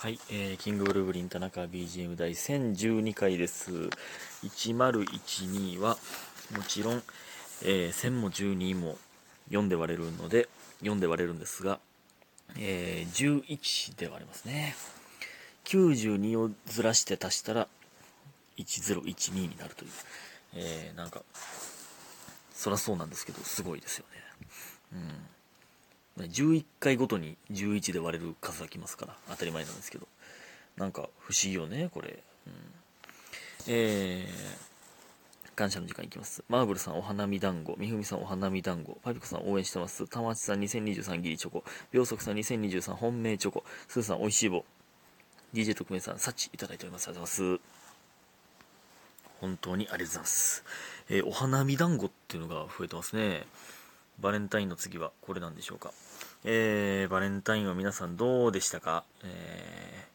はい、えー、キングブルーブリン田中 BGM 第1012回です。1012は、もちろん、えー、1000も12も4で割れるので、4で割れるんですが、えー、11で割れますね。92をずらして足したら、1012になるという。えー、なんか、そらそうなんですけど、すごいですよね。うん。11回ごとに11で割れる数がきますから当たり前なんですけど。なんか不思議よねこれ、うん、えー、感謝の時間いきます。マーブルさんお花見団子。みふみさんお花見団子。パピコさん応援してます。玉内さん2023ギリチョコ。秒速さん2023本命チョコ。スーさんおいしい棒。DJ 特命さんサチいただいております。ありがとうございます。本当にありがとうございます、えー、お花見団子っていうのが増えてますね。バレンタインの次はこれなんでしょうか。えー、バレンタインは皆さんどうでしたか？え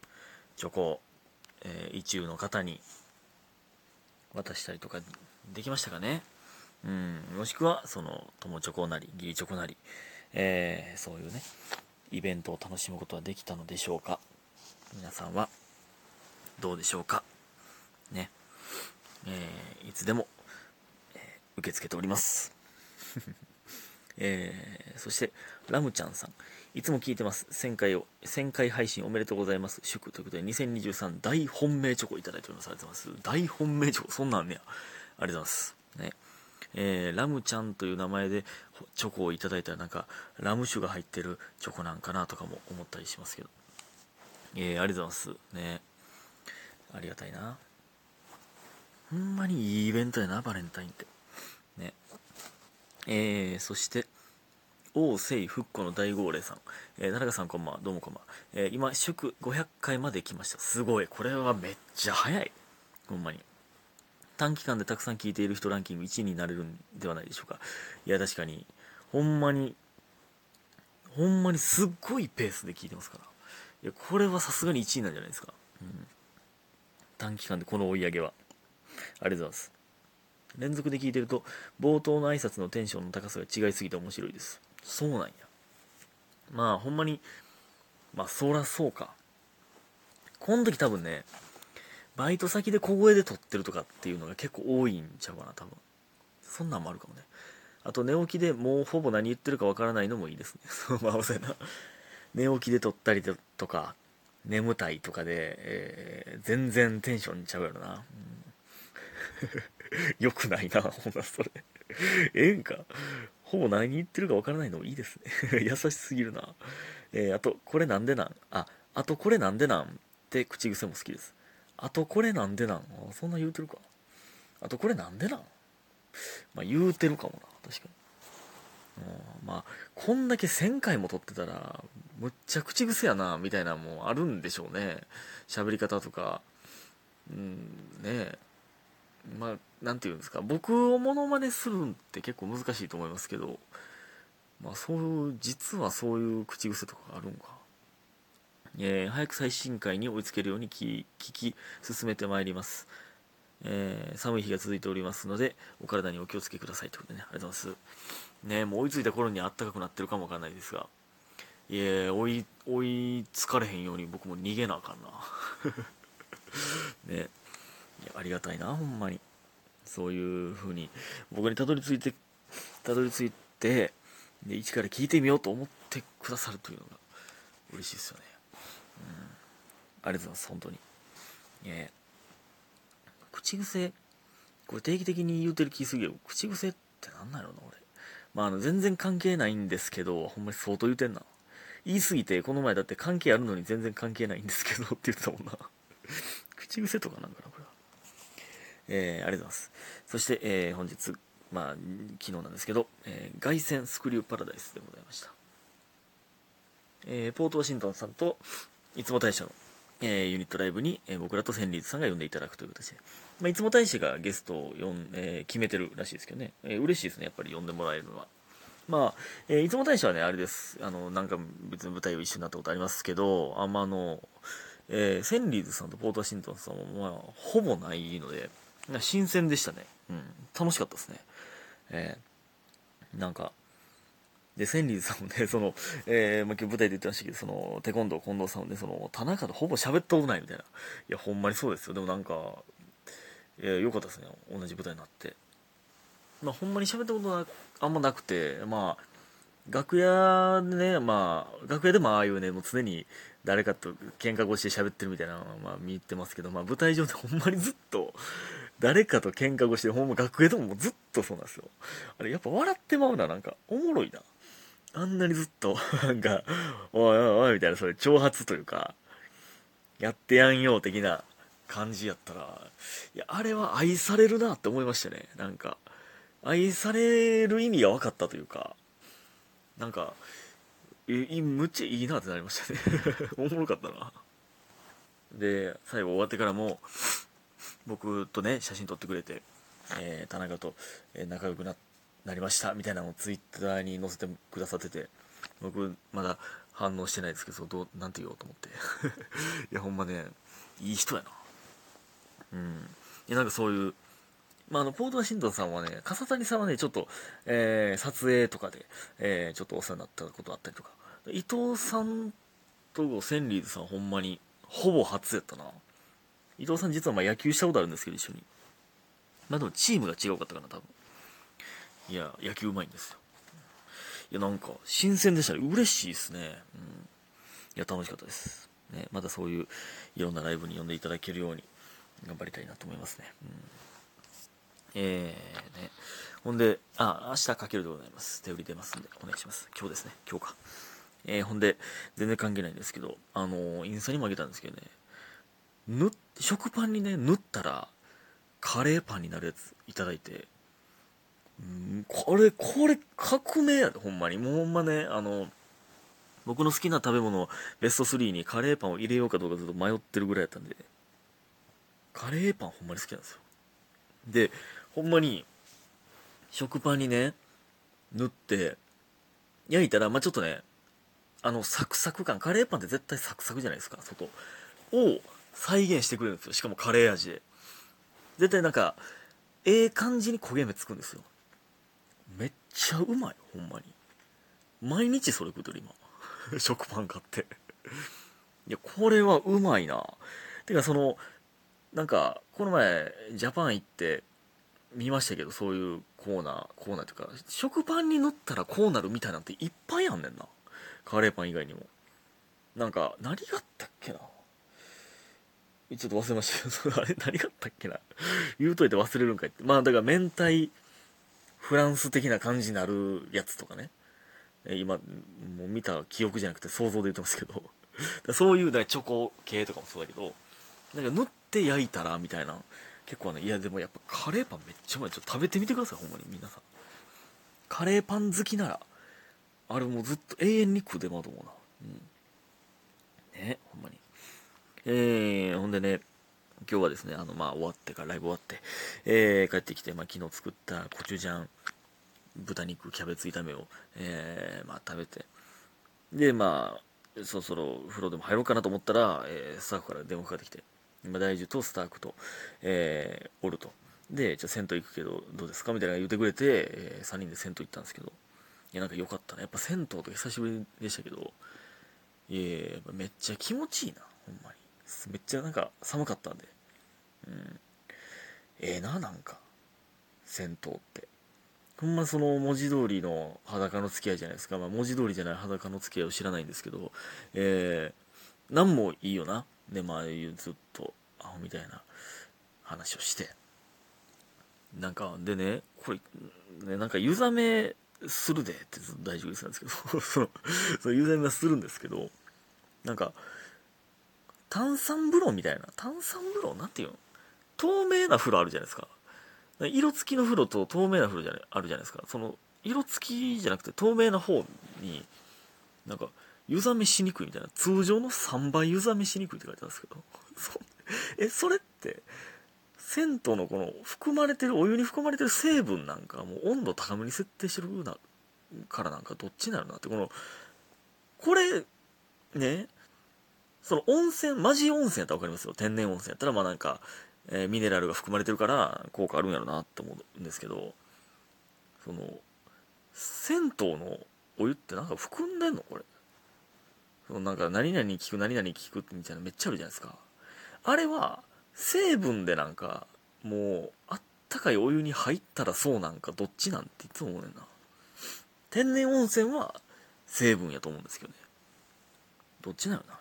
ー、チョコ、えー、意中の方に渡したりとかできましたかね？うん、もしくは、その、友チョコなり、義理チョコなり、えー、そういうね、イベントを楽しむことはできたのでしょうか？皆さんは、どうでしょうか？ね。えー、いつでも、えー、受け付けております。えー、そして、ラムちゃんさん。いつも聞いてます。1000回を、1000回配信おめでとうございます。祝ということで、2023大本命チョコいただいております。ありがとうございます。大本命チョコ、そんなんねや。ありがとうございます。ね。えー、ラムちゃんという名前でチョコをいただいたらなんか、ラム酒が入ってるチョコなんかなとかも思ったりしますけど。えー、ありがとうございます。ね。ありがたいな。ほんまにいいイベントやな、バレンタインって。ね。えー、そして、王聖復古の大号令さん。えー、奈良さんこんばんは、どうもこんばんは。えー、今、祝500回まで来ました。すごい。これはめっちゃ早い。ほんまに。短期間でたくさん聞いている人ランキング1位になれるんではないでしょうか。いや、確かに、ほんまに、ほんまにすっごいペースで聞いてますから。いや、これはさすがに1位なんじゃないですか。うん。短期間でこの追い上げは。ありがとうございます。連続で聞いてると冒頭の挨拶のテンションの高さが違いすぎて面白いです。そうなんや。まあほんまにまあそらそうか。この時多分ねバイト先で小声で撮ってるとかっていうのが結構多いんちゃうかな多分。そんなんもあるかもね。あと寝起きでもうほぼ何言ってるかわからないのもいいですね。そ うまあそうやな。寝起きで撮ったりとか眠たいとかで、えー、全然テンションちゃうやろな、うん。よくないな、ほんなそれ。ええんか。ほぼ何言ってるかわからないのもいいですね。優しすぎるな。えー、あと、これなんでなんあ、あとこれなんでなんって口癖も好きです。あとこれなんでなんあそんな言うてるか。あとこれなんでなんまあ言うてるかもな、確かに。まあ、こんだけ1000回も撮ってたら、むっちゃ口癖やな、みたいなのもあるんでしょうね。喋り方とか。うん、ねえ。まあ、なんていうんですか、僕をモノマネするんって結構難しいと思いますけど、まあ、そういう、実はそういう口癖とかがあるんか？えー、早く最新回に追いつけるように聞き進めてまいります。えー、寒い日が続いておりますので、お体にお気をつけくださいということでね、ありがとうございます。ねもう追いついた頃にあったかくなってるかもわからないですが、いえ、追い、追いつかれへんように僕も逃げなあかんな。ねやありがたいなほんまに。そういう風に。僕にたどり着いてたどり着いてで一から聞いてみようと思ってくださるというのが嬉しいですよね。うん。ありがとうございます本当に。え、口癖。これ定期的に言うてる気すぎる口癖ってなんなんやろな俺。まあの全然関係ないんですけどほんまに相当言うてんな。言い過ぎてこの前だって関係あるのに全然関係ないんですけどって言ってたもんな。口癖とかなんかなこれ。えー、ありがとうございます。そして、えー、本日、まあ、昨日なんですけど、えー、凱旋スクリューパラダイスでございました。えー、ポートワシントンさんと、いつも大社の、えー、ユニットライブに、えー、僕らとセンリーズさんが呼んでいただくという形で、まあ、いつも大使がゲストを呼ん、えー、決めてるらしいですけどね、えー、嬉しいですね、やっぱり呼んでもらえるのは。まあ、えー、いつも大使はね、あれです。あの、なんか別に舞台を一緒になったことありますけど、あんまあの、えー、センリーズさんとポートワシントンさんも、まあ、ほぼないので、新鮮でしたね。うん。楽しかったですね。えー、なんか、で、千里さんもね、その、えー、まあ、今日舞台で言ってましたけど、その、テコンドー近藤さんもね、その、田中とほぼ喋ったことないみたいな。いや、ほんまにそうですよ。でもなんか、いや、良かったですね。同じ舞台になって。まあ、ほんまに喋ったことはあんまなくて、まあ、楽屋でね、まあ、楽屋でもああいうね、もう常に誰かと喧嘩越しで喋ってるみたいなのは、まあ、見てますけど、まあ、舞台上でほんまにずっと、誰かと喧嘩越しで、ほんま楽屋でもずっとそうなんですよ。あれ、やっぱ笑ってまうな、なんか、おもろいな。あんなにずっと、なんか、おいおいおい、みたいな、それ、挑発というか、やってやんよ、的な感じやったら、いや、あれは愛されるなって思いましたね。なんか、愛される意味が分かったというか、なんか、え、むっちゃいいなってなりましたね。おもろかったな。で、最後終わってからも、僕とね、写真撮ってくれて、えー、田中と、仲良くななりましたみたいなのをツイッターに載せてくださってて、僕まだ反応してないですけど、どう、なんて言おうと思って。いや、ほんまね、いい人やな。うん。いや、なんかそういう、まあ、あの、ポートワシントンさんはね、笠谷さんはね、ちょっと、えー、撮影とかで、えー、ちょっとお世話になったことあったりとか、伊藤さんとセンリーズさんほんまに、ほぼ初やったな。伊藤さん実はまあ野球したことあるんですけど、一緒に。まあでもチームが違うかったかな、多分。いや、野球うまいんですよ。いや、なんか、新鮮でしたね。嬉しいですね。うん。いや、楽しかったです。ね、またそういう、いろんなライブに呼んでいただけるように、頑張りたいなと思いますね。うん。えー、ね。ほんで、あ、明日かけるでございます。手売り出ますんで、お願いします。今日ですね。今日か。えー、ほんで、全然関係ないんですけど、あのー、インスタにもあげたんですけどね、ぬ、食パンにね、塗ったら、カレーパンになるやついただいて、んこれ、これ、革命やで、ほんまに。もうほんまね、あの、僕の好きな食べ物、ベスト3にカレーパンを入れようかどうかずっと迷ってるぐらいやったんで、カレーパンほんまに好きなんですよ。で、ほんまに、食パンにね、塗って、焼いたら、まあ、ちょっとね、あの、サクサク感、カレーパンって絶対サクサクじゃないですか、外。を再現してくれるんですよ。しかもカレー味で。絶対なんか、ええ感じに焦げ目つくんですよ。めっちゃうまい、ほんまに。毎日それ食うとる、今。食パン買っていや、これはうまいな。てか、その、なんか、この前、ジャパン行って、見ましたけど、そういうコーナー、コーナーというか、食パンに塗ったらこうなるみたいなんていっぱいあんねんな。カレーパン以外にも。なんか、何があったっけな。ちょっと忘れましたけど、あれ何があったっけな？言うといて忘れるんかいって。まあ、だから明太、フランス的な感じになるやつとかね。今、もう見た記憶じゃなくて想像で言ってますけど。そういうだ、チョコ系とかもそうだけど、なんか塗って焼いたら、みたいな。結構ね、いやでもやっぱカレーパンめっちゃうまい。ちょっと食べてみてください、ほんまに、皆さん。カレーパン好きなら、あれもうずっと永遠に食うでまうと思うな。うん。えー、ほんでね、今日はですね、あの、まあ、終わってから、ライブ終わって、えー、帰ってきて、まあ、昨日作ったコチュジャン、豚肉、キャベツ炒めを、えー、まあ、食べて、で、まあ、そろそろ風呂でも入ろうかなと思ったら、えー、スタッフから電話かかってきて、今、大樹とスタークと、えー、おると。で、じゃあ銭湯行くけど、どうですか？みたいな言ってくれて、えー、3人で銭湯行ったんですけど、いや、なんか良かったね。やっぱ銭湯とか久しぶりでしたけど、いやめっちゃ気持ちいいな、めっちゃなんか寒かったんで。うん。ええー、な、なんか。銭湯って。ほんまその文字通りの裸の付き合いじゃないですか。まあ文字通りじゃない裸の付き合いを知らないんですけど、えー、なんもいいよな。で、まあずっとアホみたいな話をして。なんか、でね、これ、ね、なんか湯冷めするでって大丈夫ですんですけど、その、そ湯冷めはするんですけど、なんか、炭酸風呂みたいな。炭酸風呂なんていうの？透明な風呂あるじゃないですか。色付きの風呂と透明な風呂じゃないあるじゃないですか。その、色付きじゃなくて透明な方に、なんか、湯冷めしにくいみたいな。通常の3倍湯冷めしにくいって書いてあるんですけど。え、それって、銭湯のこの含まれてる、お湯に含まれてる成分なんかもう温度高めに設定してるな、からなんかどっちになるなって、この、これ、ね、その温泉、マジ温泉やったらわかりますよ。天然温泉やったら、まあなんか、えー、ミネラルが含まれてるから効果あるんやろなって思うんですけど、その、銭湯のお湯ってなんか含んでんのこれ？そのなんか何々聞く何々聞くみたいなめっちゃあるじゃないですか。あれは成分でなんかもうあったかいお湯に入ったらそうなんかどっちなんていつも思うねんな。天然温泉は成分やと思うんですけどね。どっちなのな。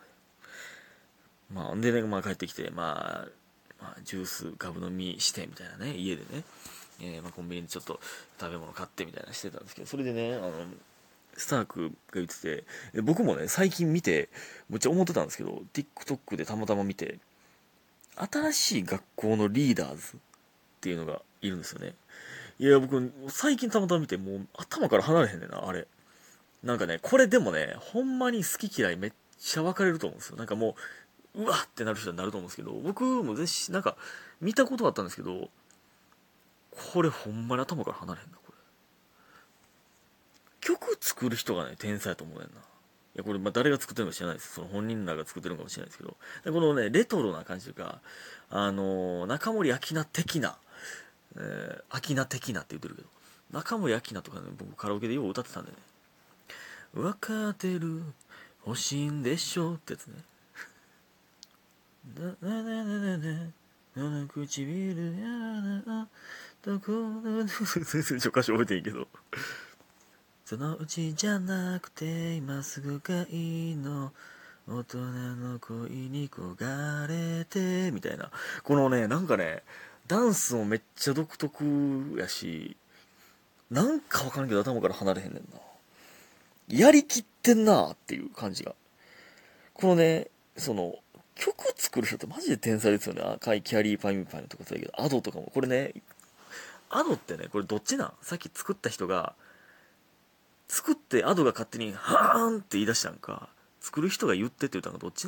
まあでね、まあ、帰ってきて、まあ、まあジュースガブ飲みしてみたいなね家でね、えーまあ、コンビニでちょっと食べ物買ってみたいなしてたんですけどそれでねあのスタークが言ってて僕もね最近見てめっちゃ思ってたんですけど TikTok でたまたま見て新しい学校のリーダーズっていうのがいるんですよね。いや僕最近たまたま見てもう頭から離れへんねんなあれ。なんかねこれでもねほんまに好き嫌いめっちゃ分かれると思うんですよ。なんかもううわってなる人になると思うんですけど僕もぜひなんか見たことあったんですけどこれほんまに頭から離れへんなこれ。曲作る人がね天才やと思うねんな。いやこれま誰が作ってるのか知らないです。その本人らが作ってるのかもしれないですけど。でこのねレトロな感じというかあのー中森明菜的なえー、明菜的なって言ってるけど中森明菜とかね僕カラオケでよう歌ってたんでね分かってる欲しいんでしょってやつね。ななななななな唇やなどこの全然歌詞覚えていいけどそのうちじゃなくて今すぐがいいの大人の恋に焦がれてみたいなこのねなんかねダンスもめっちゃ独特やしなんかわからんけど頭から離れへんねんなやりきってんなっていう感じがこのねその曲作る人ってマジで天才ですよね。赤いキャリーパイムパイムとかそうだけど。アドとかも。これねアドってねこれどっちなん？さっき作った人が作ってアドが勝手に「はーん」って言い出したんか作る人が言ってって言ったのかどっち